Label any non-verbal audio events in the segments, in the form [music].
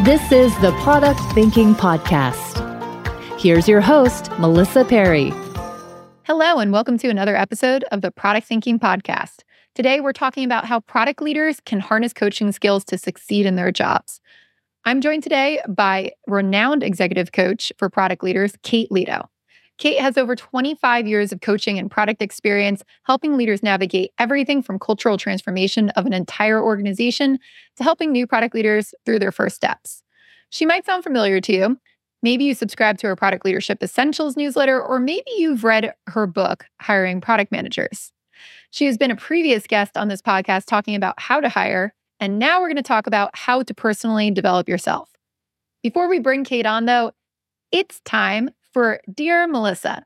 This is the Product Thinking Podcast. Here's your host, Melissa Perri. Hello, and welcome to another episode of the Product Thinking Podcast. Today, we're talking about how product leaders can harness coaching skills to succeed in their jobs. I'm joined today by renowned executive coach for product leaders, Kate Leto. Kate has over 25 years of coaching and product experience, helping leaders navigate everything from cultural transformation of an entire organization to helping new product leaders through their first steps. She might sound familiar to you. Maybe you subscribe to her Product Leadership Essentials newsletter, or maybe you've read her book, Hiring Product Managers. She has been a previous guest on this podcast talking about how to hire, and now we're going to talk about how to personally develop yourself. Before we bring Kate on, though, it's time for Dear Melissa.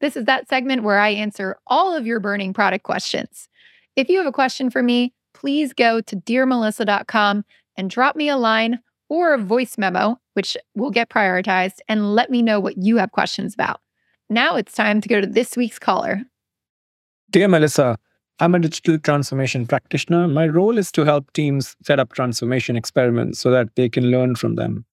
This is that segment where I answer all of your burning product questions. If you have a question for me, please go to dearmelissa.com and drop me a line or a voice memo, which will get prioritized, and let me know what you have questions about. Now it's time to go to this week's caller. Dear Melissa, I'm a digital transformation practitioner. My role is to help teams set up transformation experiments so that they can learn from them.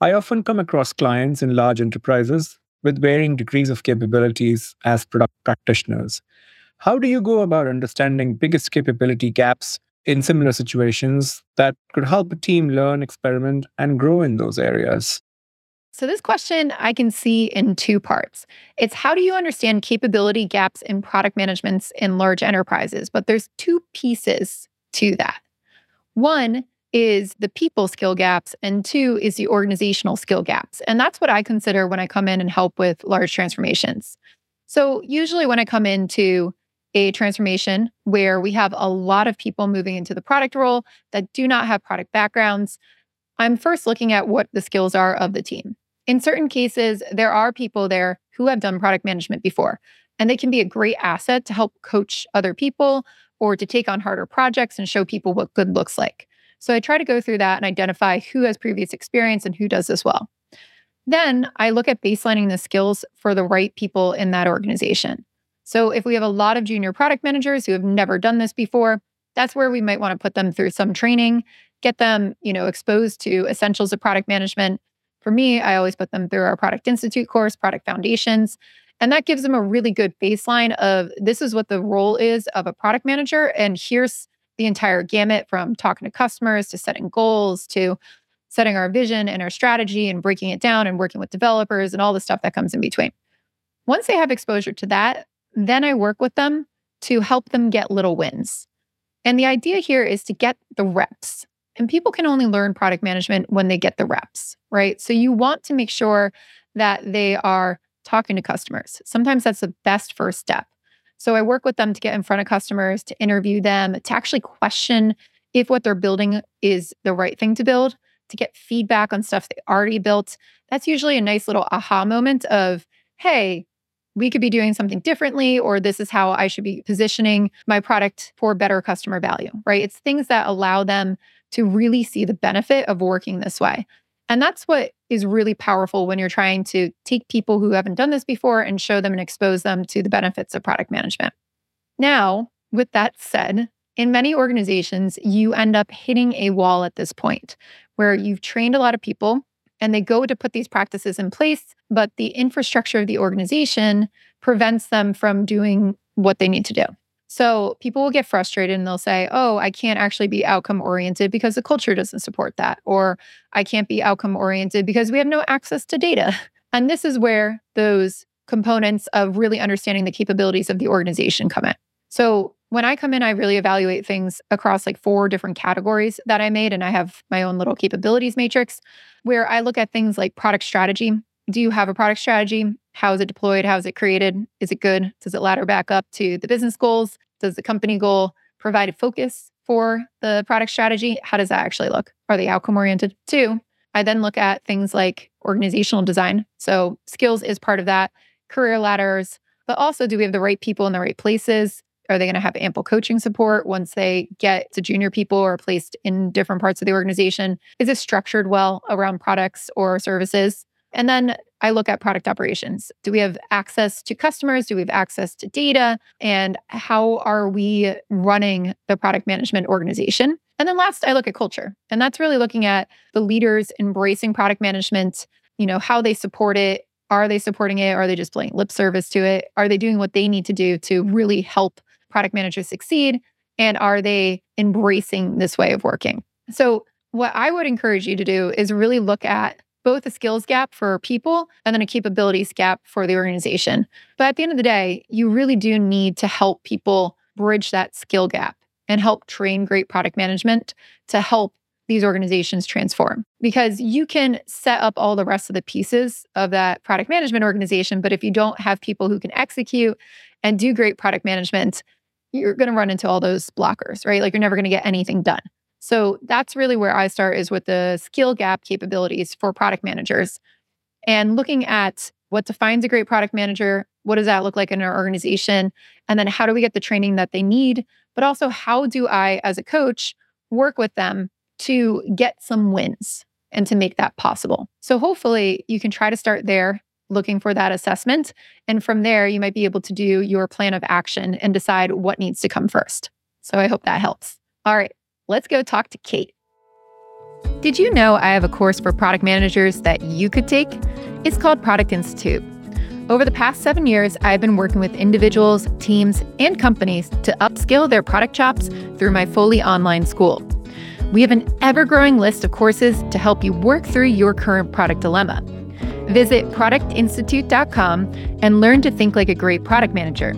I often come across clients in large enterprises with varying degrees of capabilities as product practitioners. How do you go about understanding biggest capability gaps in similar situations that could help a team learn, experiment, and grow in those areas? So, this question I can see in two parts. It's how do you understand capability gaps in product managements in large enterprises? But there's two pieces to that. One is the people skill gaps, and two is the organizational skill gaps. And that's what I consider when I come in and help with large transformations. So, usually, when I come into a transformation where we have a lot of people moving into the product role that do not have product backgrounds, I'm first looking at what the skills are of the team. In certain cases, there are people there who have done product management before, and they can be a great asset to help coach other people or to take on harder projects and show people what good looks like. So I try to go through that and identify who has previous experience and who does this well. Then I look at baselining the skills for the right people in that organization. So if we have a lot of junior product managers who have never done this before, that's where we might want to put them through some training, get them, you know, exposed to essentials of product management. For me, I always put them through our Product Institute course, Product Foundations, and that gives them a really good baseline of this is what the role is of a product manager and here's the entire gamut from talking to customers to setting goals to setting our vision and our strategy and breaking it down and working with developers and all the stuff that comes in between. Once they have exposure to that, then I work with them to help them get little wins. And the idea here is to get the reps. And people can only learn product management when they get the reps, right? So you want to make sure that they are talking to customers. Sometimes that's the best first step. So I work with them to get in front of customers, to interview them, to actually question if what they're building is the right thing to build, to get feedback on stuff they already built. That's usually a nice little aha moment of, hey, we could be doing something differently, or this is how I should be positioning my product for better customer value, right? It's things that allow them to really see the benefit of working this way. And that's what is really powerful when you're trying to take people who haven't done this before and show them and expose them to the benefits of product management. Now, with that said, in many organizations, you end up hitting a wall at this point where you've trained a lot of people and they go to put these practices in place, but the infrastructure of the organization prevents them from doing what they need to do. So people will get frustrated and they'll say, Oh, I can't actually be outcome oriented because the culture doesn't support that. Or I can't be outcome oriented because we have no access to data. [laughs] And this is where those components of really understanding the capabilities of the organization come in. So when I come in, I really evaluate things across like four different categories that I made. And I have my own little capabilities matrix where I look at things like product strategy. Do you have a product strategy? How is it deployed? How is it created? Is it good? Does it ladder back up to the business goals? Does the company goal provide a focus for the product strategy? How does that actually look? Are they outcome oriented? Two, I then look at things like organizational design. So, skills is part of that, career ladders, but also do we have the right people in the right places? Are they going to have ample coaching support once they get to junior people or placed in different parts of the organization? Is it structured well around products or services? And then I look at product operations. Do we have access to customers? Do we have access to data? And how are we running the product management organization? And then last, I look at culture. And that's really looking at the leaders embracing product management, you know, how they support it. Are they supporting it? Are they just playing lip service to it? Are they doing what they need to do to really help product managers succeed? And are they embracing this way of working? So, what I would encourage you to do is really look at both a skills gap for people and then a capabilities gap for the organization. But at the end of the day, you really do need to help people bridge that skill gap and help train great product management to help these organizations transform. Because you can set up all the rest of the pieces of that product management organization but if you don't have people who can execute and do great product management you're going to run into all those blockers right? Like you're never going to get anything done so that's really where I start is with the skill gap capabilities for product managers and looking at what defines a great product manager, what does that look like in our organization, and then how do we get the training that they need, but also how do I as a coach work with them to get some wins and to make that possible. So hopefully you can try to start there looking for that assessment and from there you might be able to do your plan of action and decide what needs to come first. So I hope that helps. All right. Let's go talk to Kate. Did you know I have a course for product managers that you could take? It's called Product Institute. Over the past seven years, I've been working with individuals, teams, and companies to upskill their product chops through my fully online school. We have an ever growing list of courses to help you work through your current product dilemma. Visit productinstitute.com and learn to think like a great product manager.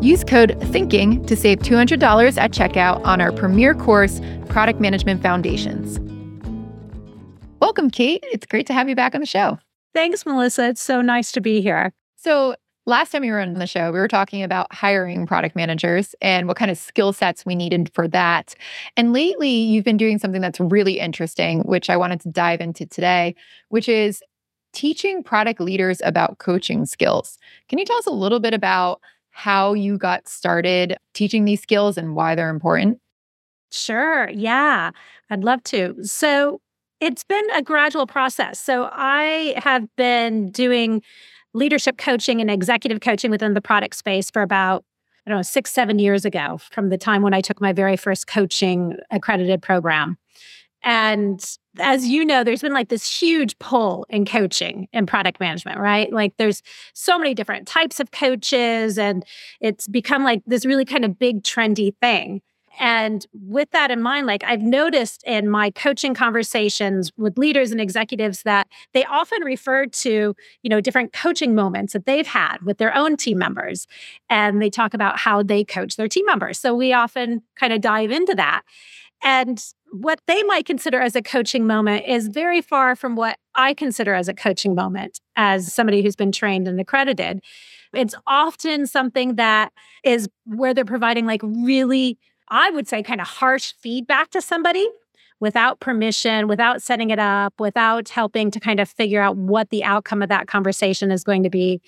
Use code THINKING to save $200 at checkout on our premier course, Product Management Foundations. Welcome, Kate. It's great to have you back on the show. Thanks, Melissa. It's so nice to be here. So, last time you were on the show, we were talking about hiring product managers and what kind of skill sets we needed for that. And lately, you've been doing something that's really interesting, which I wanted to dive into today, which is teaching product leaders about coaching skills. Can you tell us a little bit about how you got started teaching these skills and why they're important? Sure. Yeah, I'd love to. So it's been a gradual process. So I have been doing leadership coaching and executive coaching within the product space for about I don't know, six, seven years ago, from the time when I took my very first coaching accredited program. And as you know, there's been like this huge pull in coaching and product management, right? Like there's so many different types of coaches, and it's become like this really kind of big trendy thing. And with that in mind, like I've noticed in my coaching conversations with leaders and executives that they often refer to, you know, different coaching moments that they've had with their own team members. And they talk about how they coach their team members. So we often kind of dive into that. And what they might consider as a coaching moment is very far from what I consider as a coaching moment as somebody who's been trained and accredited. It's often something that is where they're providing like really, I would say, kind of harsh feedback to somebody without permission, without setting it up, without helping to kind of figure out what the outcome of that conversation is going to be.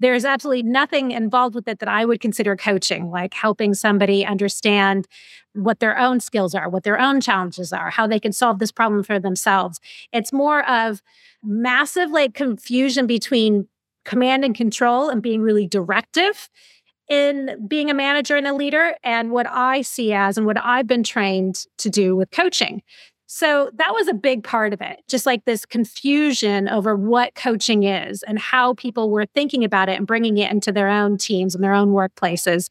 There's absolutely nothing involved with it that I would consider coaching, like helping somebody understand what their own skills are, what their own challenges are, how they can solve this problem for themselves. It's more of massive like confusion between command and control and being really directive in being a manager and a leader and what I see as and what I've been trained to do with coaching. So that was a big part of it, just like this confusion over what coaching is and how people were thinking about it and bringing it into their own teams and their own workplaces.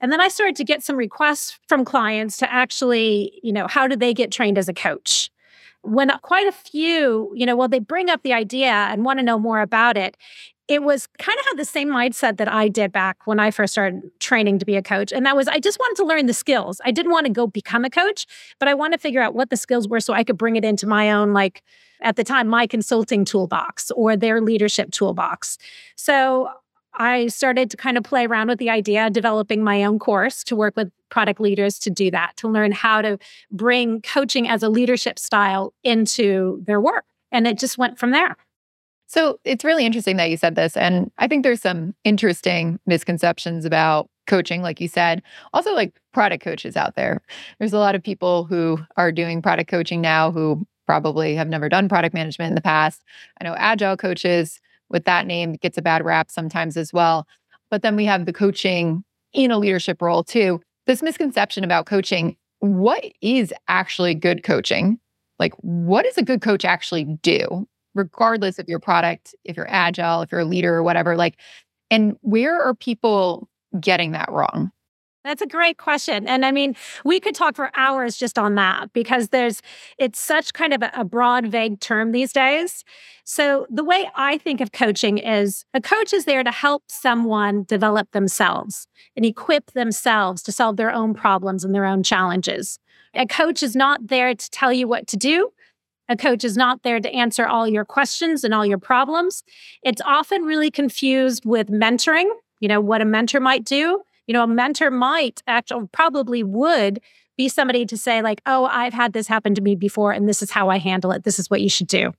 And then I started to get some requests from clients to actually, you know, how do they get trained as a coach? When quite a few, you know, well, they bring up the idea and want to know more about it, it was kind of had the same mindset that I did back when I first started training to be a coach. And that was, I just wanted to learn the skills. I didn't want to go become a coach, but I wanted to figure out what the skills were so I could bring it into my own, like at the time, my consulting toolbox or their leadership toolbox. So I started to kind of play around with the idea, developing my own course to work with product leaders to do that, to learn how to bring coaching as a leadership style into their work And it just went from there. So it's really interesting that you said this. And I think there's some interesting misconceptions about coaching, like you said. Also, like product coaches out there. There's a lot of people who are doing product coaching now who probably have never done product management in the past. I know agile coaches with that name gets a bad rap sometimes as well. But then we have the coaching in a leadership role too. This misconception about coaching what is actually good coaching? Like, what does a good coach actually do, regardless of your product, if you're agile, if you're a leader or whatever? Like, and where are people getting that wrong? That's a great question. And I mean, we could talk for hours just on that because there's, it's such kind of a, broad, vague term these days. So the way I think of coaching is a coach is there to help someone develop themselves and equip themselves to solve their own problems and their own challenges. A coach is not there to tell you what to do. A coach is not there to answer all your questions and all your problems. It's often really confused with mentoring, you know, what a mentor might do you know, a mentor might actually probably would be somebody to say, like, oh, I've had this happen to me before, and this is how I handle it. This is what you should do.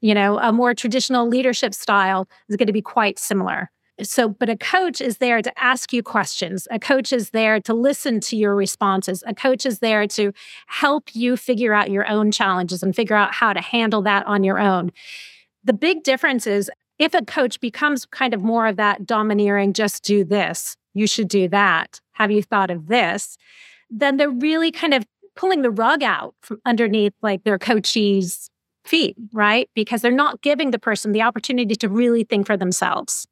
You know, a more traditional leadership style is going to be quite similar. So, but a coach is there to ask you questions. A coach is there to listen to your responses. A coach is there to help you figure out your own challenges and figure out how to handle that on your own. The big difference is if a coach becomes kind of more of that domineering, just do this, you should do that. Have you thought of this? Then they're really kind of pulling the rug out from underneath like their coachee's feet, right? Because they're not giving the person the opportunity to really think for themselves.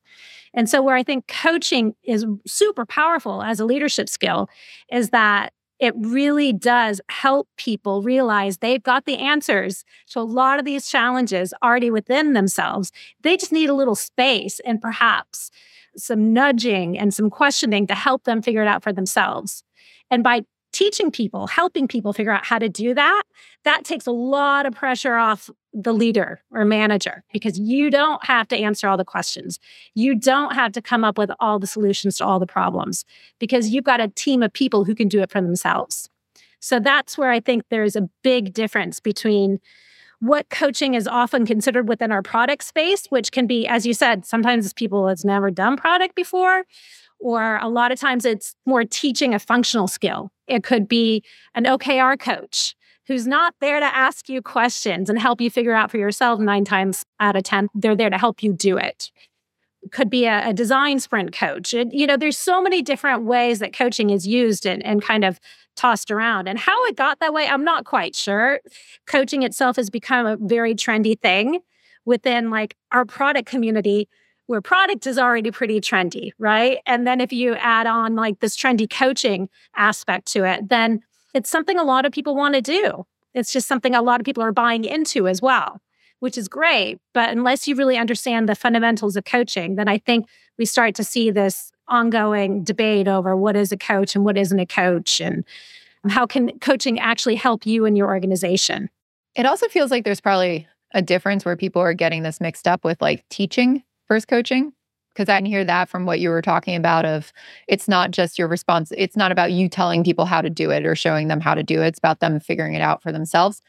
And so, where I think coaching is super powerful as a leadership skill is that it really does help people realize they've got the answers to a lot of these challenges already within themselves. They just need a little space and perhaps some nudging and some questioning to help them figure it out for themselves. And by teaching people, helping people figure out how to do that, that takes a lot of pressure off the leader or manager because you don't have to answer all the questions. You don't have to come up with all the solutions to all the problems because you've got a team of people who can do it for themselves. So that's where I think there's a big difference between what coaching is often considered within our product space, which can be, as you said, sometimes people has never done product before, or a lot of times it's more teaching a functional skill. It could be an OKR coach who's not there to ask you questions and help you figure out for yourself nine times out of 10. They're there to help you do it. Could be a, a design sprint coach. And, you know, there's so many different ways that coaching is used and, and kind of tossed around. And how it got that way, I'm not quite sure. Coaching itself has become a very trendy thing within like our product community where product is already pretty trendy, right? And then if you add on like this trendy coaching aspect to it, then it's something a lot of people want to do. It's just something a lot of people are buying into as well, which is great. But unless you really understand the fundamentals of coaching, then I think we start to see this ongoing debate over what is a coach and what isn't a coach and how can coaching actually help you and your organization. It also feels like there's probably a difference where people are getting this mixed up with like teaching versus coaching because I can hear that from what you were talking about of it's not just your response it's not about you telling people how to do it or showing them how to do it it's about them figuring it out for themselves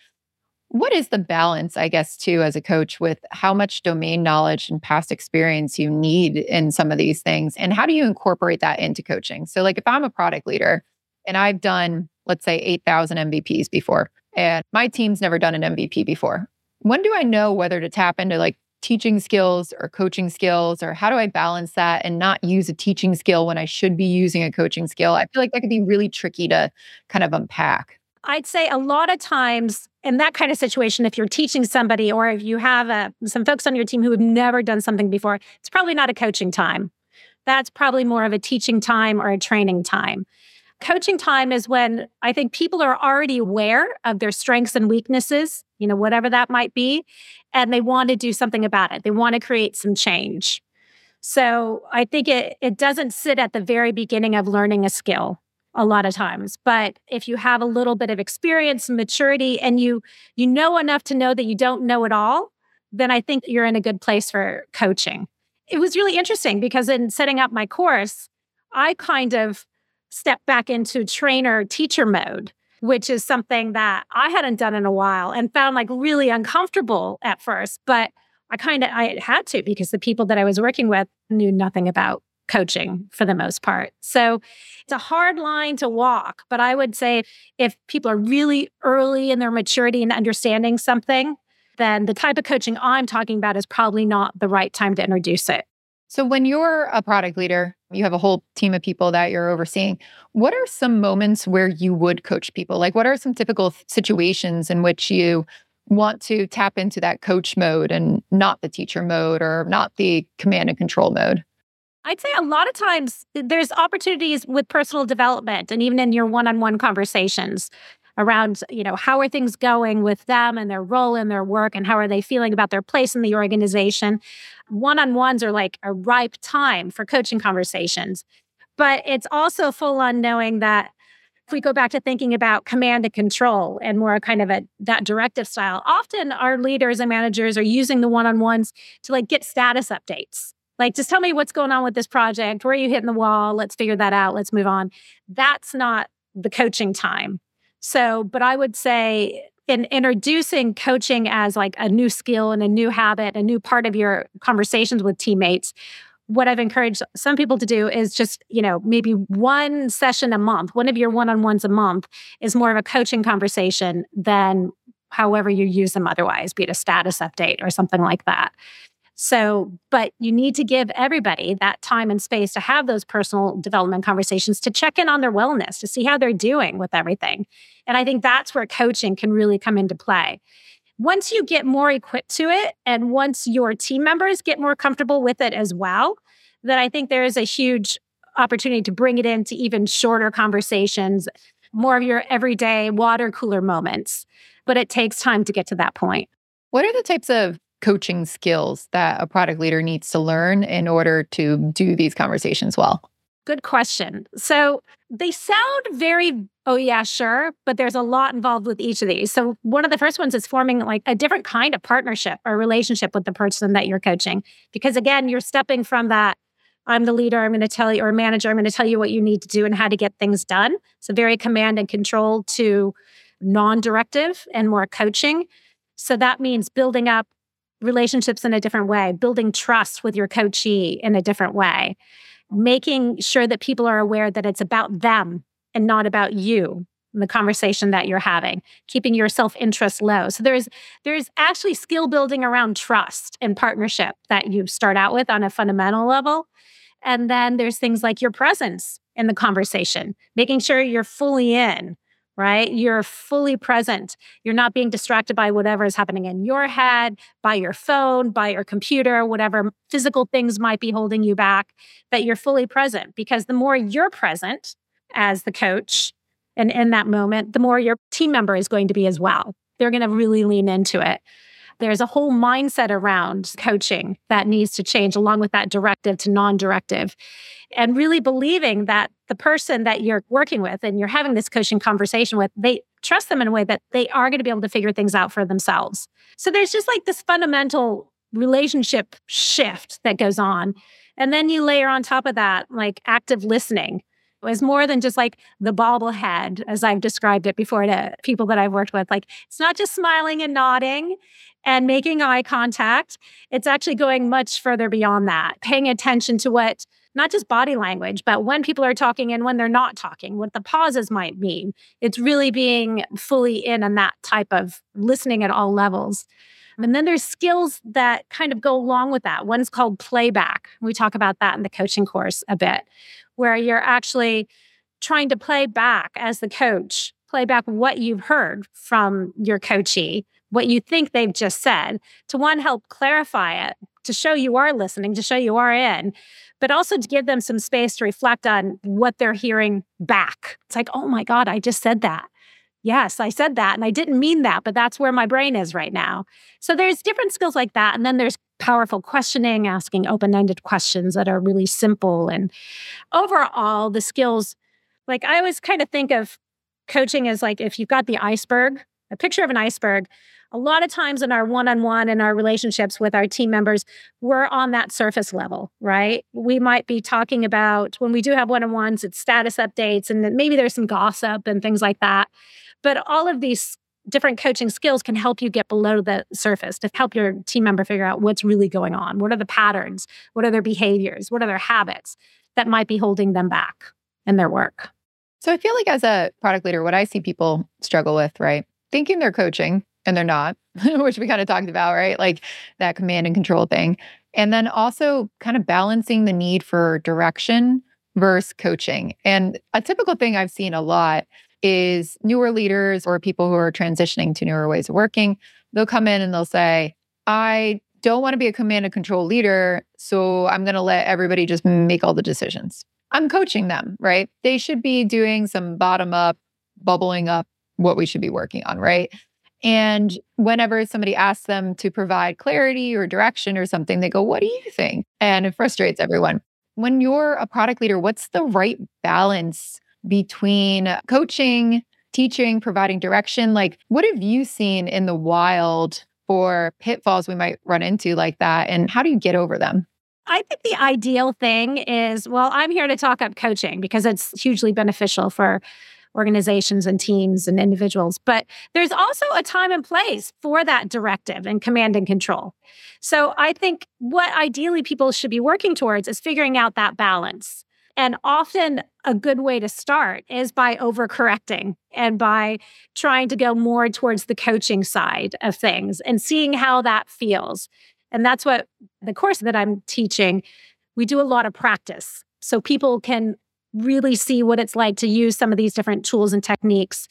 what is the balance, I guess, too, as a coach with how much domain knowledge and past experience you need in some of these things? And how do you incorporate that into coaching? So, like, if I'm a product leader and I've done, let's say, 8,000 MVPs before, and my team's never done an MVP before, when do I know whether to tap into like teaching skills or coaching skills? Or how do I balance that and not use a teaching skill when I should be using a coaching skill? I feel like that could be really tricky to kind of unpack. I'd say a lot of times in that kind of situation, if you're teaching somebody or if you have uh, some folks on your team who have never done something before, it's probably not a coaching time. That's probably more of a teaching time or a training time. Coaching time is when I think people are already aware of their strengths and weaknesses, you know, whatever that might be, and they want to do something about it. They want to create some change. So I think it, it doesn't sit at the very beginning of learning a skill a lot of times but if you have a little bit of experience and maturity and you you know enough to know that you don't know it all then i think you're in a good place for coaching it was really interesting because in setting up my course i kind of stepped back into trainer teacher mode which is something that I hadn't done in a while and found like really uncomfortable at first. But I kind of I had to because the people that I was working with knew nothing about coaching for the most part. So it's a hard line to walk, but I would say if people are really early in their maturity and understanding something, then the type of coaching I'm talking about is probably not the right time to introduce it. So, when you're a product leader, you have a whole team of people that you're overseeing. What are some moments where you would coach people? Like, what are some typical situations in which you want to tap into that coach mode and not the teacher mode or not the command and control mode? I'd say a lot of times there's opportunities with personal development and even in your one on one conversations around, you know, how are things going with them and their role in their work and how are they feeling about their place in the organization. One on ones are like a ripe time for coaching conversations. But it's also full on knowing that if we go back to thinking about command and control and more kind of a that directive style, often our leaders and managers are using the one on ones to like get status updates. Like, just tell me what's going on with this project. Where are you hitting the wall? Let's figure that out. Let's move on. That's not the coaching time. So, but I would say in introducing coaching as like a new skill and a new habit, a new part of your conversations with teammates, what I've encouraged some people to do is just, you know, maybe one session a month, one of your one on ones a month is more of a coaching conversation than however you use them otherwise, be it a status update or something like that. So, but you need to give everybody that time and space to have those personal development conversations to check in on their wellness, to see how they're doing with everything. And I think that's where coaching can really come into play. Once you get more equipped to it, and once your team members get more comfortable with it as well, then I think there is a huge opportunity to bring it into even shorter conversations, more of your everyday water cooler moments. But it takes time to get to that point. What are the types of coaching skills that a product leader needs to learn in order to do these conversations well? Good question. So they sound very, oh, yeah, sure, but there's a lot involved with each of these. So, one of the first ones is forming like a different kind of partnership or relationship with the person that you're coaching. Because again, you're stepping from that I'm the leader, I'm going to tell you, or manager, I'm going to tell you what you need to do and how to get things done. So, very command and control to non directive and more coaching. So, that means building up relationships in a different way, building trust with your coachee in a different way, making sure that people are aware that it's about them and not about you in the conversation that you're having keeping your self-interest low. So there's there's actually skill building around trust and partnership that you start out with on a fundamental level. And then there's things like your presence in the conversation making sure you're fully in right? You're fully present. You're not being distracted by whatever is happening in your head, by your phone, by your computer, whatever physical things might be holding you back, that you're fully present. Because the more you're present as the coach and in that moment, the more your team member is going to be as well. They're going to really lean into it. There's a whole mindset around coaching that needs to change, along with that directive to non directive. And really believing that the person that you're working with and you're having this coaching conversation with, they trust them in a way that they are going to be able to figure things out for themselves. So there's just like this fundamental relationship shift that goes on. And then you layer on top of that, like active listening It was more than just like the bobblehead, as I've described it before to people that I've worked with. Like, it's not just smiling and nodding and making eye contact. It's actually going much further beyond that, paying attention to what not just body language, but when people are talking and when they're not talking, what the pauses might mean. It's really being fully in on that type of listening at all levels. And then there's skills that kind of go along with that. One's called playback. We talk about that in the coaching course a bit, where you're actually trying to play back as the coach, play back what you've heard from your coachee, what you think they've just said, to one, help clarify it, to show you are listening, to show you are in, but also to give them some space to reflect on what they're hearing back. It's like, oh my God, I just said that. Yes, I said that and I didn't mean that, but that's where my brain is right now. So there's different skills like that. And then there's powerful questioning, asking open ended questions that are really simple. And overall, the skills, like I always kind of think of coaching as like if you've got the iceberg, a picture of an iceberg, a lot of times in our one-on-one and our relationships with our team members we're on that surface level right we might be talking about when we do have one-on-ones it's status updates and maybe there's some gossip and things like that But all of these different coaching skills can help you get below the surface to help your team member figure out what's really going on. What are the patterns? What are their behaviors? What are their habits that might be holding them back in their work? So I feel like as a product leader, what I see people struggle with, right? Thinking they're coaching and they're not, [laughs] which we kind of talked about, right? Like that command and control thing. And then also kind of balancing the need for direction versus coaching. And a typical thing I've seen a lot is newer leaders or people who are transitioning to newer ways of working. They'll come in and they'll say, I don't want to be a command and control leader. So I'm going to let everybody just make all the decisions. I'm coaching them, right? They should be doing some bottom up, bubbling up what we should be working on, right? And whenever somebody asks them to provide clarity or direction or something, they go, What do you think? And it frustrates everyone. When you're a product leader, what's the right balance between coaching, teaching, providing direction? Like, what have you seen in the wild for pitfalls we might run into like that? And how do you get over them? I think the ideal thing is well, I'm here to talk up coaching because it's hugely beneficial for organizations and teams and individuals. But there's also a time and place for that directive and command and control. So I think what ideally people should be working towards is figuring out that balance. And often a good way to start is by overcorrecting and by trying to go more towards the coaching side of things and seeing how that feels. And that's what the course that I'm teaching, we do a lot of practice. So people can really see what it's like to use some of these different tools and techniques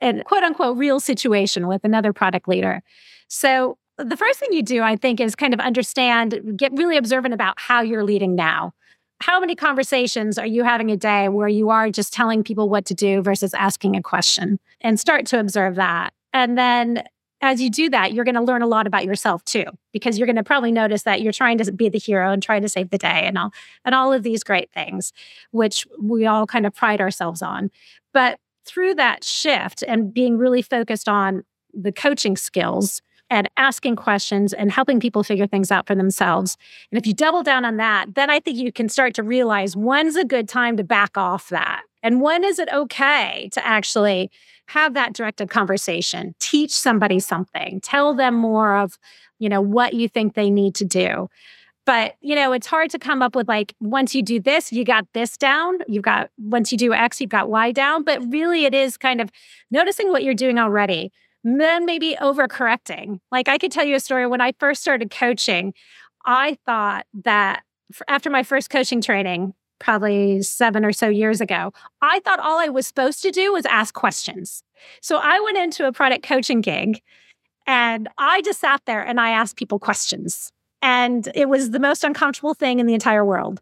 in quote unquote real situation with another product leader. So the first thing you do, I think, is kind of understand, get really observant about how you're leading now. How many conversations are you having a day where you are just telling people what to do versus asking a question? And start to observe that. And then as you do that, you're going to learn a lot about yourself too, because you're going to probably notice that you're trying to be the hero and trying to save the day and all and all of these great things, which we all kind of pride ourselves on. But through that shift and being really focused on the coaching skills and asking questions and helping people figure things out for themselves. And if you double down on that, then I think you can start to realize when's a good time to back off that. And when is it okay to actually have that directed conversation, teach somebody something, tell them more of, you know, what you think they need to do. But, you know, it's hard to come up with like, once you do this, you got this down. You've got, once you do X, you've got Y down. But really, it is kind of noticing what you're doing already, then maybe overcorrecting. Like, I could tell you a story when I first started coaching, I thought that after my first coaching training, probably seven or so years ago, I thought all I was supposed to do was ask questions. So I went into a product coaching gig and I just sat there and I asked people questions. And it was the most uncomfortable thing in the entire world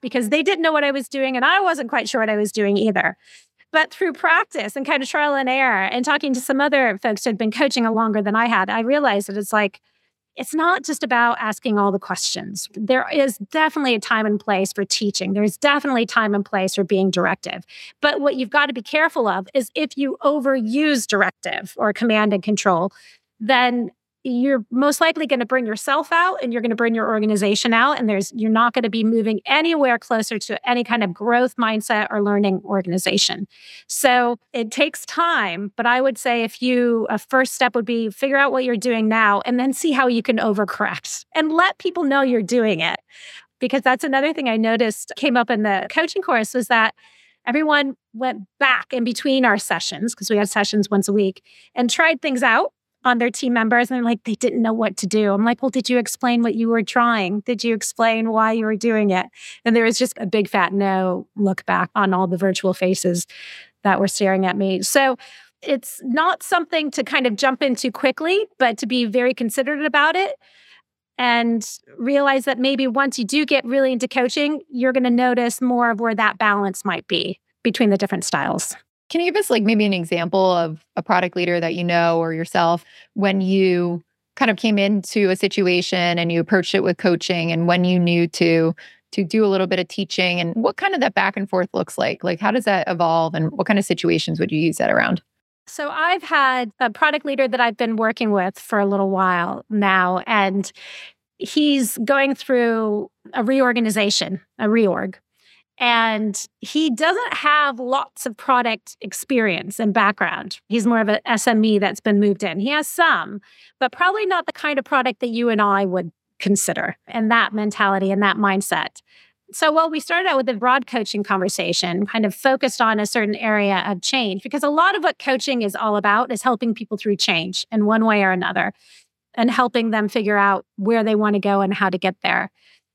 because they didn't know what I was doing and I wasn't quite sure what I was doing either. But through practice and kind of trial and error and talking to some other folks who had been coaching longer than I had, I realized that it's like, it's not just about asking all the questions. There is definitely a time and place for teaching. There's definitely time and place for being directive. But what you've got to be careful of is if you overuse directive or command and control, then you're most likely going to bring yourself out and you're going to bring your organization out and there's you're not going to be moving anywhere closer to any kind of growth mindset or learning organization. So it takes time but i would say if you a first step would be figure out what you're doing now and then see how you can overcorrect and let people know you're doing it. Because that's another thing i noticed came up in the coaching course was that everyone went back in between our sessions because we had sessions once a week and tried things out on their team members and like they didn't know what to do. I'm like, well, did you explain what you were trying? Did you explain why you were doing it? And there was just a big fat no look back on all the virtual faces that were staring at me. So it's not something to kind of jump into quickly, but to be very considerate about it and realize that maybe once you do get really into coaching, you're going to notice more of where that balance might be between the different styles. Can you give us like maybe an example of a product leader that you know or yourself when you kind of came into a situation and you approached it with coaching and when you knew to to do a little bit of teaching and what kind of that back and forth looks like? Like how does that evolve and what kind of situations would you use that around? So I've had a product leader that I've been working with for a little while now and he's going through a reorganization, a reorg. And he doesn't have lots of product experience and background. He's more of an SME that's been moved in. He has some, but probably not the kind of product that you and I would consider and that mentality and that mindset. So, well, we started out with a broad coaching conversation, kind of focused on a certain area of change, because a lot of what coaching is all about is helping people through change in one way or another and helping them figure out where they want to go and how to get there.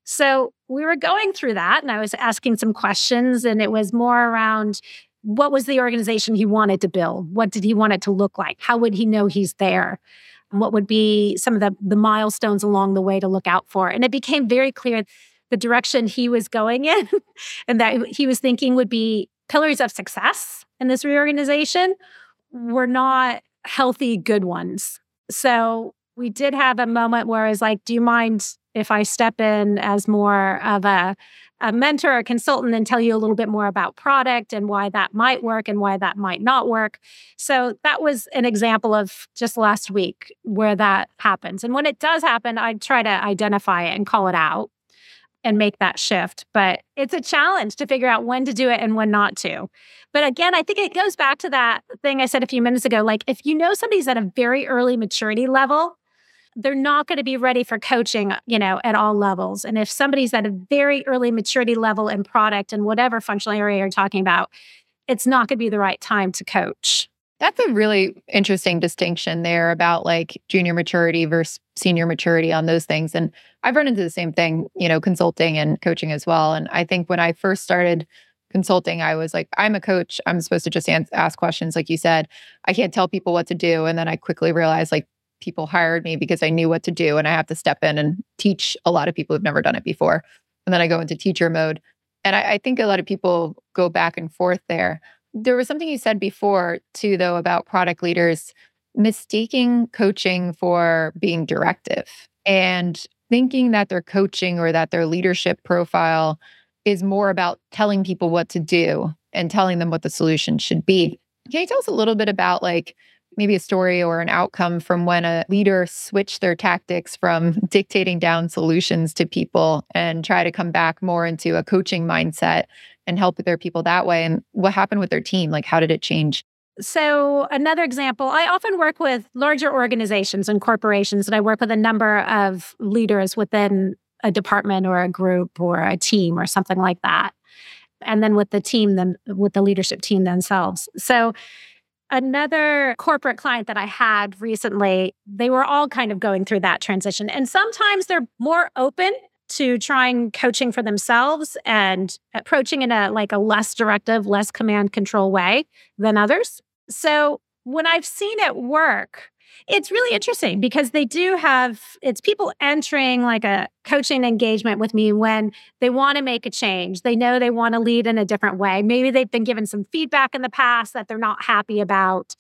So, we were going through that, and I was asking some questions, and it was more around what was the organization he wanted to build? What did he want it to look like? How would he know he's there? What would be some of the, the milestones along the way to look out for? And it became very clear the direction he was going in [laughs] and that he was thinking would be pillars of success in this reorganization were not healthy, good ones. So we did have a moment where I was like, do you mind if I step in as more of a, a mentor or consultant and tell you a little bit more about product and why that might work and why that might not work? So that was an example of just last week where that happens. And when it does happen, I try to identify it and call it out and make that shift. But it's a challenge to figure out when to do it and when not to. But again, I think it goes back to that thing I said a few minutes ago. Like, if you know somebody's at a very early maturity level, they're not going to be ready for coaching, you know, at all levels. And if somebody's at a very early maturity level in product and whatever functional area you're talking about, it's not going to be the right time to coach. That's a really interesting distinction there about like junior maturity versus senior maturity on those things. And I've run into the same thing, you know, consulting and coaching as well. And I think when I first started consulting, I was like, I'm a coach. I'm supposed to just ask questions, like you said. I can't tell people what to do. And then I quickly realized like people hired me because I knew what to do and I have to step in and teach a lot of people who've never done it before. And then I go into teacher mode. And I, I think a lot of people go back and forth there. There was something you said before, too, though, about product leaders mistaking coaching for being directive and thinking that their coaching or that their leadership profile is more about telling people what to do and telling them what the solution should be. Can you tell us a little bit about like maybe a story or an outcome from when a leader switched their tactics from [laughs] dictating down solutions to people and try to come back more into a coaching mindset and help their people that way. And what happened with their team? Like, how did it change? So, another example, I often work with larger organizations and corporations, and I work with a number of leaders within a department or a group or a team or something like that. And then with the team, then with the leadership team themselves. So, another corporate client that I had recently, they were all kind of going through that transition. And sometimes they're more open to trying coaching for themselves and approaching in a like a less directive, less command control way than others. So when I've seen it work, it's really interesting because they do have it's people entering like a coaching engagement with me when they want to make a change. They know they want to lead in a different way. Maybe they've been given some feedback in the past that they're not happy about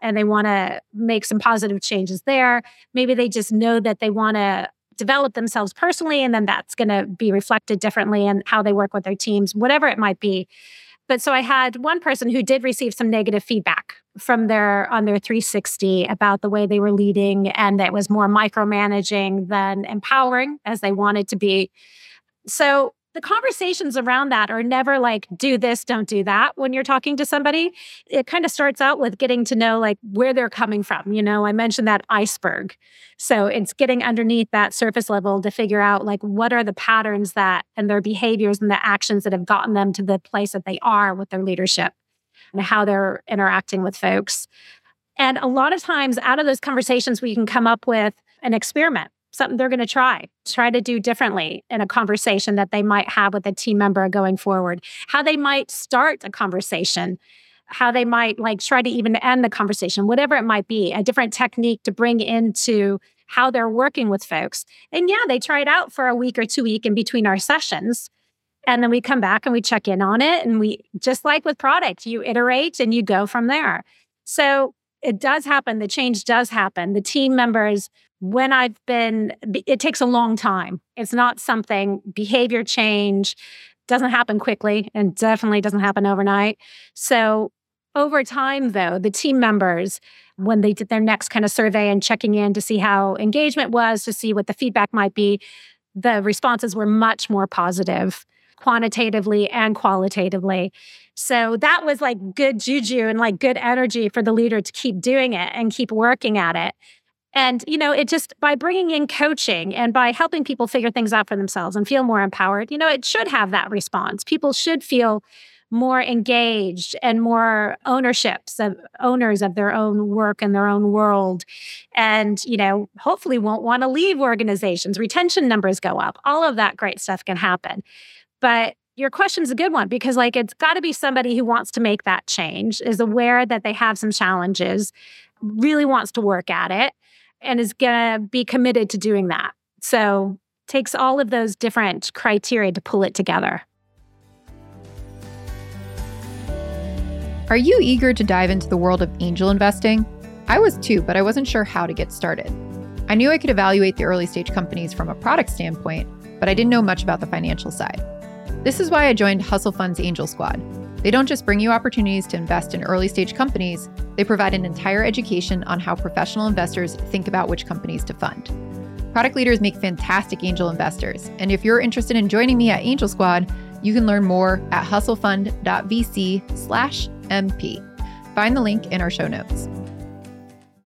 and they want to make some positive changes there. Maybe they just know that they want to develop themselves personally, and then that's going to be reflected differently in how they work with their teams, whatever it might be. But so I had one person who did receive some negative feedback from their on their 360 about the way they were leading and that was more micromanaging than empowering as they wanted to be. So the conversations around that are never like do this don't do that when you're talking to somebody. It kind of starts out with getting to know like where they're coming from. You know i mentioned that iceberg. So it's getting underneath that surface level to figure out like what are the patterns that and their behaviors and the actions that have gotten them to the place that they are with their leadership and how they're interacting with folks and a lot of times out of those conversations we can come up with an experiment something they're going to try, try to do differently in a conversation that they might have with a team member going forward, how they might start a conversation, how they might like try to even end the conversation, whatever it might be, a different technique to bring into how they're working with folks. And yeah, they try it out for a week or two week in between our sessions. And then we come back and we check in on it. And we, just like with product, you iterate and you go from there. So it does happen. The change does happen. The team members when I've been, it takes a long time. It's not something, behavior change doesn't happen quickly and definitely doesn't happen overnight. So, over time, though, the team members, when they did their next kind of survey and checking in to see how engagement was, to see what the feedback might be, the responses were much more positive quantitatively and qualitatively. So that was like good juju and like good energy for the leader to keep doing it and keep working at it. And, you know, it just by bringing in coaching and by helping people figure things out for themselves and feel more empowered, you know, it should have that response. People should feel more engaged and more ownerships of owners of their own work and their own world and you know hopefully won't want to leave organizations retention numbers go up all of that great stuff can happen but your question's a good one because like it's got to be somebody who wants to make that change is aware that they have some challenges really wants to work at it and is going to be committed to doing that so takes all of those different criteria to pull it together Are you eager to dive into the world of angel investing? I was too, but I wasn't sure how to get started. I knew I could evaluate the early stage companies from a product standpoint, but I didn't know much about the financial side. This is why I joined Hustle Fund's Angel Squad. They don't just bring you opportunities to invest in early stage companies, they provide an entire education on how professional investors think about which companies to fund. Product leaders make fantastic angel investors, and if you're interested in joining me at Angel Squad, you can learn more at hustlefund.vc/mp. Find the link in our show notes.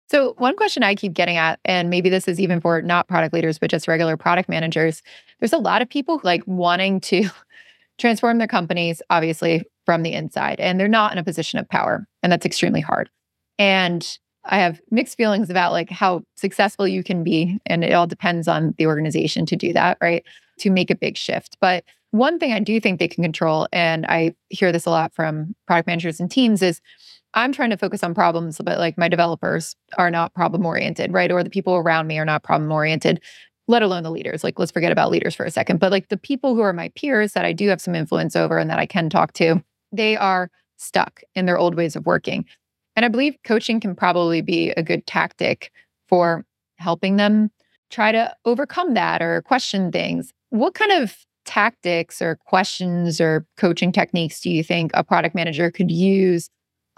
So, one question I keep getting at, and maybe this is even for not product leaders, but just regular product managers, there's a lot of people like wanting to transform their companies, obviously, from the inside, and they're not in a position of power. And that's extremely hard. And I have mixed feelings about like how successful you can be. And it all depends on the organization to do that, right? To make a big shift. But one thing I do think they can control, and I hear this a lot from product managers and teams, is I'm trying to focus on problems, but like my developers are not problem oriented, right? Or the people around me are not problem oriented, let alone the leaders. Like, let's forget about leaders for a second. But like the people who are my peers that I do have some influence over and that I can talk to, they are stuck in their old ways of working. And I believe coaching can probably be a good tactic for helping them try to overcome that or question things. What kind of tactics or questions or coaching techniques do you think a product manager could use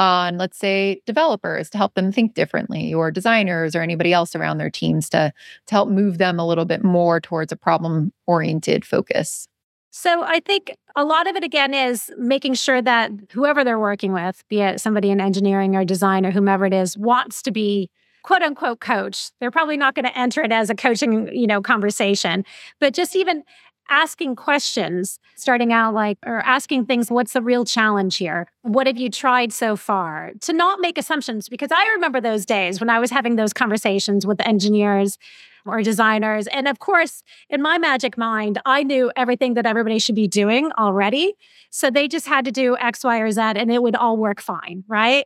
on, let's say, developers to help them think differently, or designers, or anybody else around their teams to, to help move them a little bit more towards a problem oriented focus? So I think a lot of it again is making sure that whoever they're working with, be it somebody in engineering or design or whomever it is, wants to be quote unquote coach. They're probably not going to enter it as a coaching, you know, conversation, but just even asking questions, starting out like, or asking things, what's the real challenge here? What have you tried so far? To not make assumptions, because I remember those days when I was having those conversations with engineers or designers. And of course, in my magic mind, I knew everything that everybody should be doing already. So they just had to do X, Y, or Z and it would all work fine, right?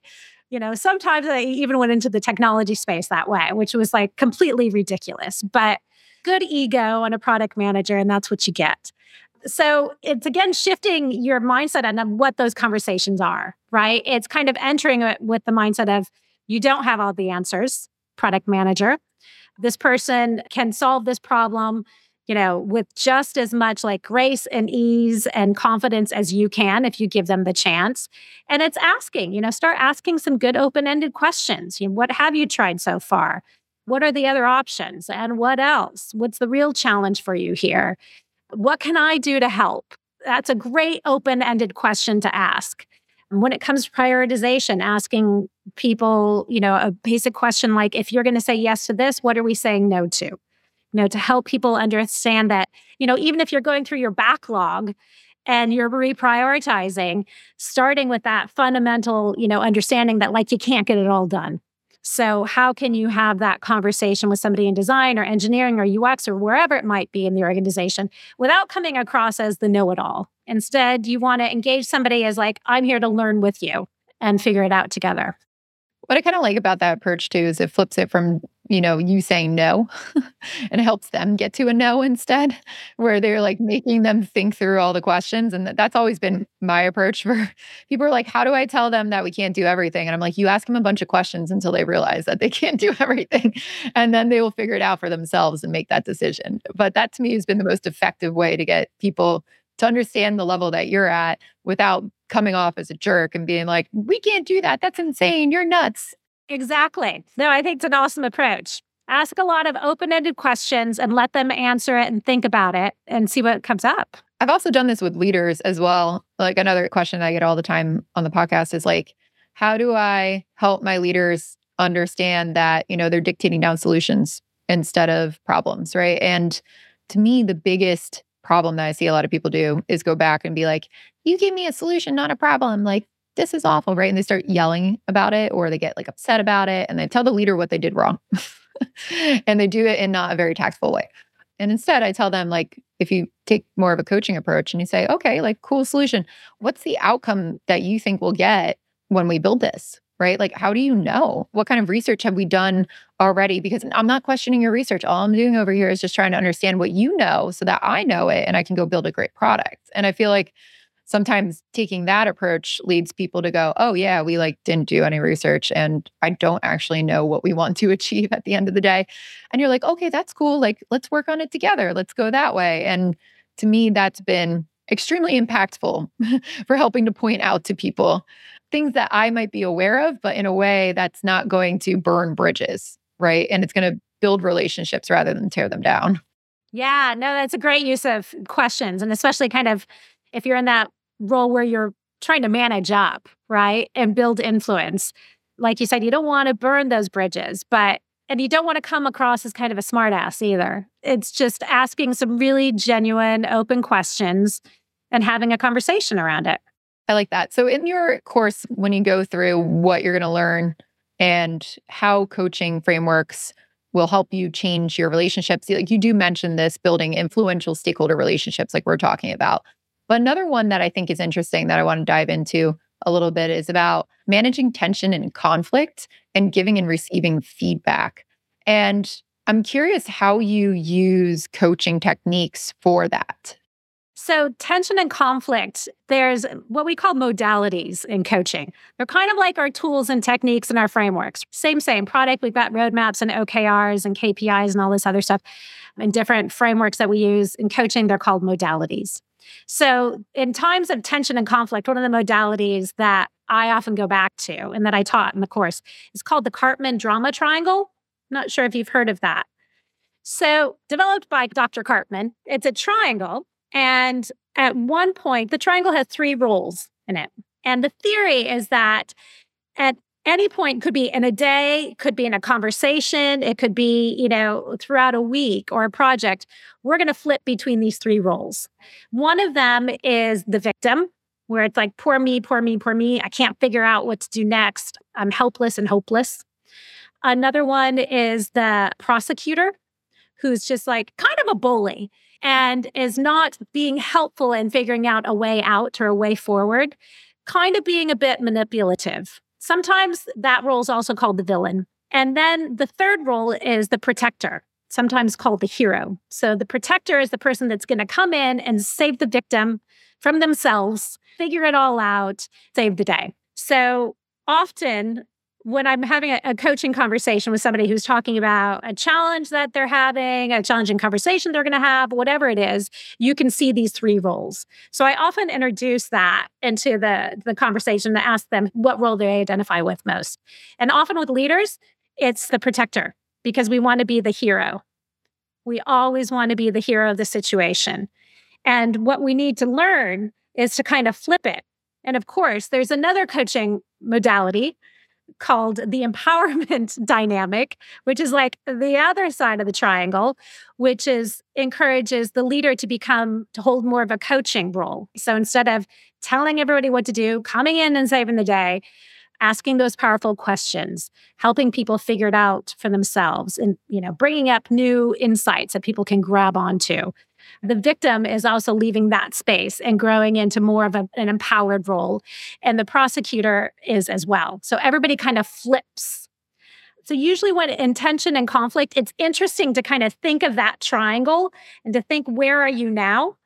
You know, sometimes I even went into the technology space that way, which was like completely ridiculous. But good ego on a product manager, and that's what you get. So it's again shifting your mindset on what those conversations are, right? It's kind of entering it with the mindset of you don't have all the answers, product manager. This person can solve this problem, you know, with just as much like grace and ease and confidence as you can if you give them the chance. And it's asking, you know, start asking some good open ended questions. You know, what have you tried so far? What are the other options? And what else? What's the real challenge for you here? What can I do to help? That's a great open ended question to ask. When it comes to prioritization, asking people, you know, a basic question like, if you're going to say yes to this, what are we saying no to? You know, to help people understand that, you know, even if you're going through your backlog, and you're reprioritizing starting with that fundamental you know understanding that like you can't get it all done so, how can you have that conversation with somebody in design or engineering or UX or wherever it might be in the organization without coming across as the know it all? Instead, you want to engage somebody as, like, I'm here to learn with you and figure it out together. What I kind of like about that approach too is it flips it from, you know, you saying no [laughs] and helps them get to a no instead, where they're like making them think through all the questions. And that's always been mm. my approach for [laughs] people are like, how do I tell them that we can't do everything? And I'm like, you ask them a bunch of questions until they realize that they [laughs] can't do everything. And then they will figure it out for themselves and make that decision. But that to me has been the most effective way to get people to understand the level that you're at without coming off as a jerk and being like, we can't do that. That's insane. You're nuts. Exactly. No, I think it's an awesome approach. Ask a lot of open ended questions and let them answer it and think about it and see what comes up. I've also done this with leaders as well. Like another question I get all the time on the podcast is like, how do I help my leaders understand that, you know, they're dictating down solutions instead of problems, right? And to me, the biggest problem that I see a lot of people do is go back and be like, you gave me a solution, not a problem. Like, this is awful, right? And they start yelling about it or they get like upset about it and they tell the leader what they did wrong. [laughs] and they do it in not a very tactful way. And instead, I tell them, like, if you take more of a coaching approach and you say, okay, like, cool solution, what's the outcome that you think we'll get when we build this? Right? Like, how do you know? What kind of research have we done already? Because I'm not questioning your research. All I'm doing over here is just trying to understand what you know so that I know it and I can go build a great product. And I feel like sometimes taking that approach leads people to go, oh, yeah, we like didn't do any research and I don't actually know what we want to [laughs] achieve at the end of the day. And you're like, okay, that's cool. Like, let's work on it together. Let's go that way. And to me, that's been extremely impactful [laughs] for helping to point out to people things that I might be aware of, but in a way that's not going to burn bridges, right? And it's going to build relationships rather than tear them down. Yeah, no, that's a great use of questions. And especially kind of if you're in that role where you're trying to manage up, right? And build influence. Like you said, you don't want to burn those bridges, but and you don't want to come across as kind of a smartass either. It's just asking some really genuine, open questions and having a conversation around it. I like that. So, in your course, when you go through what you're going to learn and how coaching frameworks will help you change your relationships, like you do mention this building influential stakeholder relationships, like we're talking about. But another one that I think is interesting that I want to dive into a little bit is about managing tension and conflict and giving and receiving feedback. And I'm curious how you use coaching techniques for that. So, tension and conflict, there's what we call modalities in coaching. They're kind of like our tools and techniques and our frameworks. Same, same product. We've got roadmaps and OKRs and KPIs and all this other stuff and different frameworks that we use in coaching. They're called modalities. So, in times of tension and conflict, one of the modalities that I often go back to and that I taught in the course is called the Karpman Drama Triangle. not sure if you've heard of that. So, developed by Dr. Karpman, it's a triangle. And at one point, the triangle has three roles in it. And the theory is that at any point could be in a day could be in a conversation it could be you know throughout a week or a project. We're going to flip between these three roles. One of them is the victim where it's like poor me poor me poor me. I can't figure out what to do next. I'm helpless and hopeless. Another one is the prosecutor who's just like kind of a bully and is not being helpful in figuring out a way out or a way forward kind of being a bit manipulative Sometimes that role is also called the villain. And then the third role is the protector, sometimes called the hero. So the protector is the person that's going to come in and save the victim from themselves, figure it all out, save the day. So often when I'm having a, a, coaching conversation with somebody who's talking about a challenge that they're having, a challenging conversation they're going to have, whatever it is, you can see these three roles. So I often introduce that into the, the conversation to ask them what role they identify with most. And often with leaders, it's the protector because we want to be the hero. We always want to be the hero of the situation. And what we need to learn is to kind of flip it. And of course, there's another coaching modality called the empowerment [laughs] dynamic, which is like the other side of the triangle, which is encourages the leader to become to hold more of a coaching role. So instead of telling everybody what to do, coming in and saving the day, asking those powerful questions, helping people figure it out for themselves and you know, bringing up new insights that people can grab onto. The victim is also leaving that space and growing into more of a, an empowered role. And the prosecutor is as well. So everybody kind of flips. So, usually, when intention and conflict, it's interesting to kind of think of that triangle and to think, where are you now?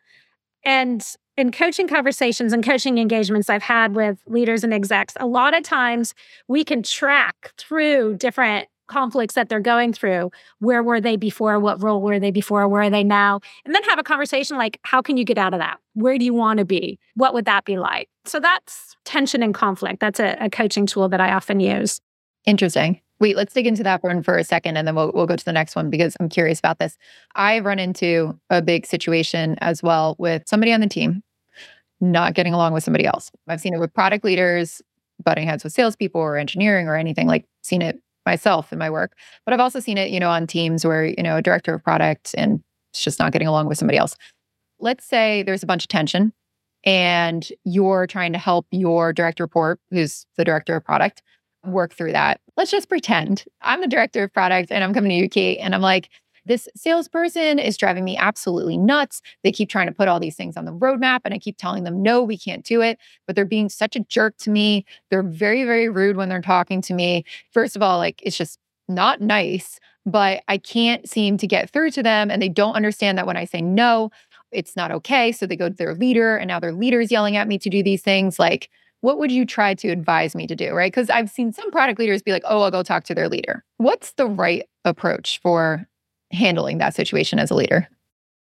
And in coaching conversations and coaching engagements I've had with leaders and execs, a lot of times we can track through different conflicts that they're going through. Where were they before? What role were they before? Where are they now? And then have a conversation like, how can you get out of that? Where do you want to be? What would that be like? So that's tension and conflict. That's a, a coaching tool that I often use. Interesting. Wait, let's dig into that one for a second and then we'll, we'll go to the next one because I'm curious about this. I've run into a big situation as well with somebody on the team not getting along with somebody else. I've seen it with product leaders, butting heads with salespeople or engineering or anything, like seen it myself in my work. But I've also seen it, you know, on teams where, you know, a director of product and it's just not getting along with somebody else. Let's say there's a bunch of tension and you're trying to help your direct report, who's the director of product, work through that. Let's just pretend I'm the director of product and I'm coming to you, Kate, and I'm like, this salesperson is driving me absolutely nuts. They keep trying to put all these things on the roadmap, and I keep telling them, no, we can't do it. But they're being such a jerk to me. They're very, very rude when they're talking to me. First of all, like, it's just not nice, but I can't seem to get through to them. And they don't understand that when I say no, it's not okay. So they go to their leader, and now their leader is yelling at me to do these things. Like, what would you try to advise me to do? Right. Because I've seen some product leaders be like, oh, I'll go talk to their leader. What's the right approach for handling that situation as a leader?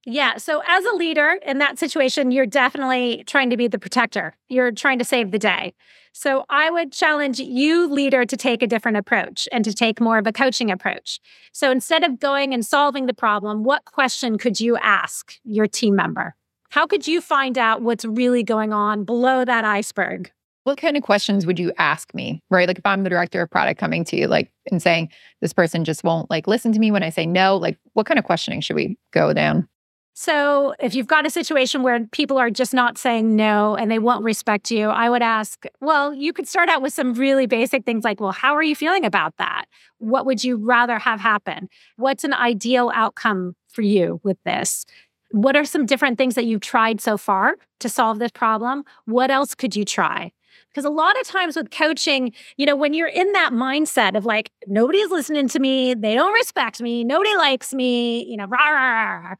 Yeah. So, as a leader in that situation, you're definitely trying to be the protector. You're trying to save the day. So, I would challenge you, leader, to take a different approach and to take more of a coaching approach. So, instead of going and solving the problem, what question could you ask your team member? How could you find out what's really going on below that iceberg? What kind of questions would you ask me? Right? Like if I'm the director of product coming to you like and saying this person just won't like listen to me when I say no, like what kind of questioning should we go down? So, if you've got a situation where people are just not saying no and they won't respect you, I would ask, well, you could start out with some really basic things like, well, how are you feeling about that? What would you rather have happen? What's an ideal outcome for you with this? What are some different things that you've tried so far to solve this problem? What else could you try? Because a lot of times with coaching, you know, when you're in that mindset of like, nobody's listening to me, they don't respect me, nobody likes me, you know, rah, rah, rah,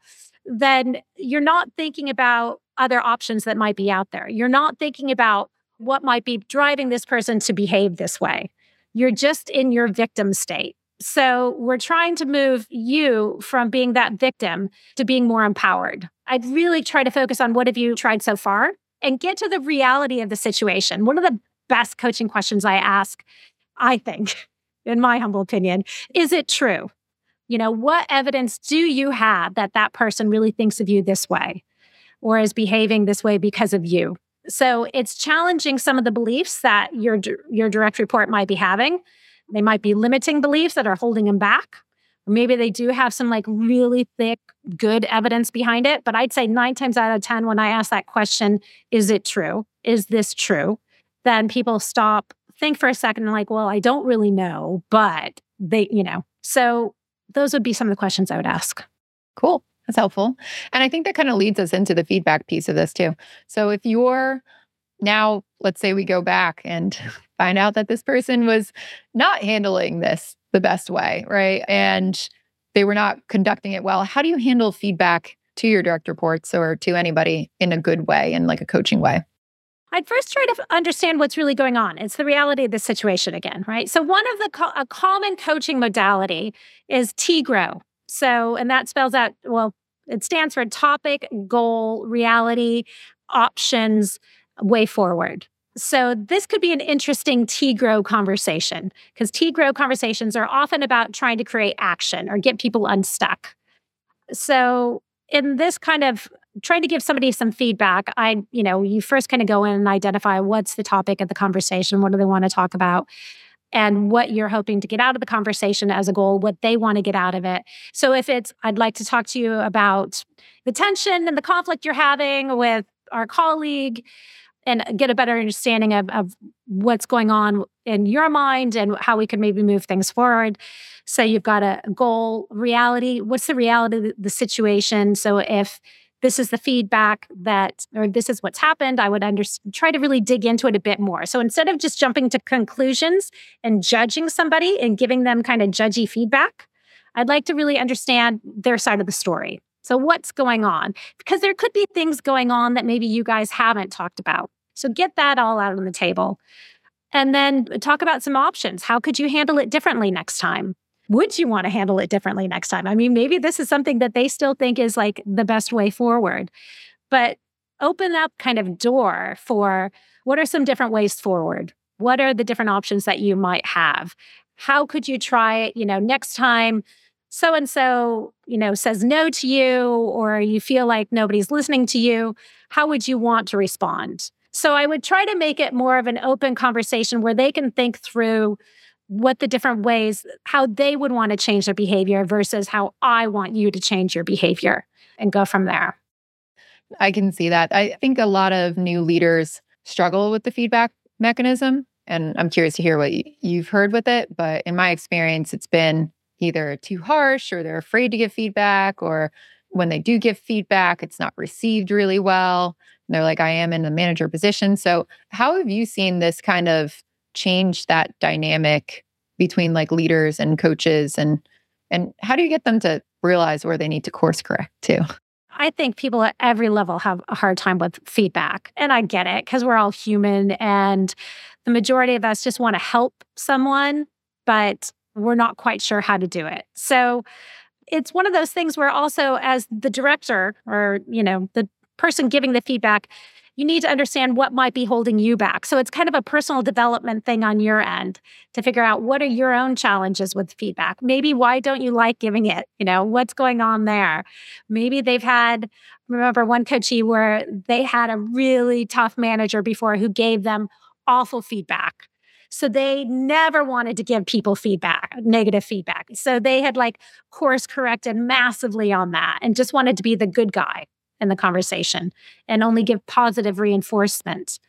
then you're not thinking about other options that might be out there. You're not thinking about what might be driving this person to behave this way. You're just in your victim state. So we're trying to move you from being that victim to being more empowered. I'd really try to focus on what have you tried so far and get to the reality of the situation. One of the best coaching questions I ask, I think, [laughs] in my humble opinion, is it true? You know, what evidence do you have that that person really thinks of you this way or is behaving this way because of you? So it's challenging some of the beliefs that your your direct report might be having they might be limiting beliefs that are holding them back. Maybe they do have some like really thick, good evidence behind it. But I'd say nine times out of 10, when I ask that question, is it true? Is this true? Then people stop, think for a second, and like, well, I don't really know, but they, you know. So those would be some of the questions I would ask. Cool. That's helpful. And I think that kind of leads us into the feedback piece of this too. So if you're now, let's say we go back and [laughs] find out that this person was not handling this the best way, right? And they were not conducting it well. How do you handle feedback to your direct reports or to anybody in a good way, in like a coaching way? I'd first try to understand what's really going on. It's the reality of the situation again, right? So one of the co- a common coaching modality is TGROW. So, and that spells out well, it stands for topic, goal, reality, options, way forward. So, this could be an interesting TGROW conversation because TGROW conversations are often about trying to create action or get people unstuck. So, in this kind of trying to give somebody some feedback, I, you know, you first kind of go in and identify what's the topic of the conversation, what do they want to talk about, and what you're hoping to get out of the conversation as a goal, what they want to get out of it. So, if it's, I'd like to talk to you about the tension and the conflict you're having with our colleague and get a better understanding of, of what's going on in your mind and how we can maybe move things forward. So you've got a goal, reality. What's the reality of the situation? So if this is the feedback that, or this is what's happened, I would under, try to really dig into it a bit more. So instead of just jumping to conclusions and judging somebody and giving them kind of judgy feedback, I'd like to really understand their side of the story. So, what's going on? Because there could be things going on that maybe you guys haven't talked about. So, get that all out on the table. And then uh, talk about some options. How could you handle it differently next time? Would you want to handle it differently next time? I mean, maybe this is something that they still think is like the best way forward, but open up kind of door for what are some different ways forward? What are the different options that you might have? How could you try it? You know, next time so and so, you know, says no to you or you feel like nobody's listening to you, how would you want to respond? So I would try to make it more of an open conversation where they can think through what the different ways how they would want to change their behavior versus how I want you to change your behavior and go from there. I can see that. I think a lot of new leaders struggle with the feedback mechanism and I'm curious to hear what you've heard with it, but in my experience it's been either too harsh or they're afraid to give feedback or when they do give feedback it's not received really well and they're like i am in the manager position so how have you seen this kind of change that dynamic between like leaders and coaches and and how do you get them to realize where they need to course correct too I think people at every level have a hard time with feedback. And I get it because we're all human and the majority of us just want to help someone. But we're not quite sure how to do it. So it's one of those things where also as the director or, you know, the person giving the feedback, you need to understand what might be holding you back. So it's kind of a personal development thing on your end to figure out what are your own challenges with feedback. Maybe why don't you like giving it? You know, what's going on there? Maybe they've had remember one coachee where they had a really tough manager before who gave them awful feedback so they never wanted to give people feedback, negative feedback. So they had like course corrected massively on that and just wanted to be the good guy in the conversation and only give positive reinforcement.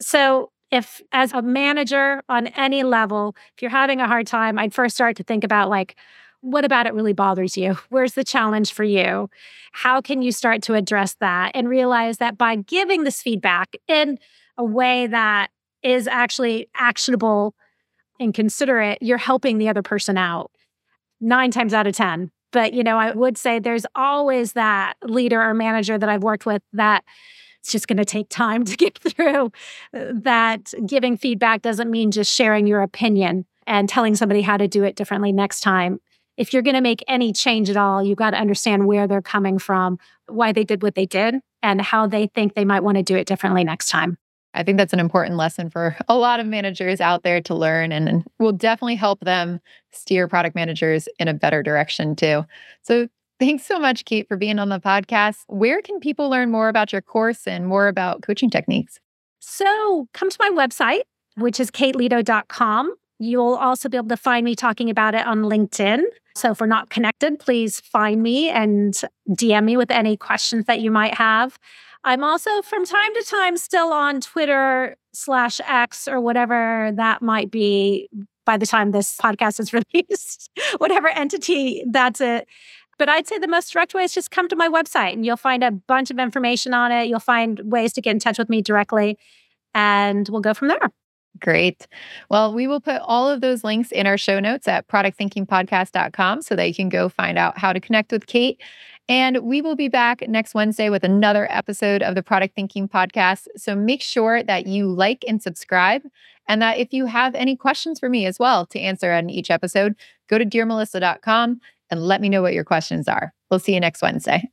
So if as a manager on any level, if you're having a hard time, I'd first start to think about like, what about it really bothers you? [laughs] Where's the challenge for you? How can you start to address that and realize that by giving this feedback in a way that is actually actionable and considerate, you're helping the other person out nine times out of 10. But, you know, I would say there's always that leader or manager that I've worked with that it's just going to take time [laughs] to get through. Uh, that giving feedback doesn't mean just sharing your opinion and telling somebody how to do it differently next time. If you're going to make any change at all, you've got to understand where they're coming from, why they did what they did, and how they think they might want to do it differently next time. I think that's an important lesson for a lot of managers out there to learn and will definitely help them steer product managers in a better direction too. So thanks so much, Kate, for being on the podcast. Where can people learn more about your course and more about coaching techniques? So come to my website, which is kateleto.com. You'll also be able to find me talking about it on LinkedIn. So if we're not connected, please find me and DM me with any questions that you might have. I'm also from time to time still on Twitter slash X or whatever that might be by the time this podcast is [laughs] released, whatever entity that's it. But I'd say the most direct way is just come to my website and you'll find a bunch of information on it. You'll find ways to get in touch with me directly and we'll go from there. Great. Well, we will put all of those links in our show notes at productthinkingpodcast.com so that you can go find out how to connect with Kate and we will be back next Wednesday with another episode of the Product Thinking Podcast. So make sure that you like and subscribe. And that if you have any questions for me as well to answer on each episode, go to dearmelissa.com and let me know what your questions are. We'll see you next Wednesday.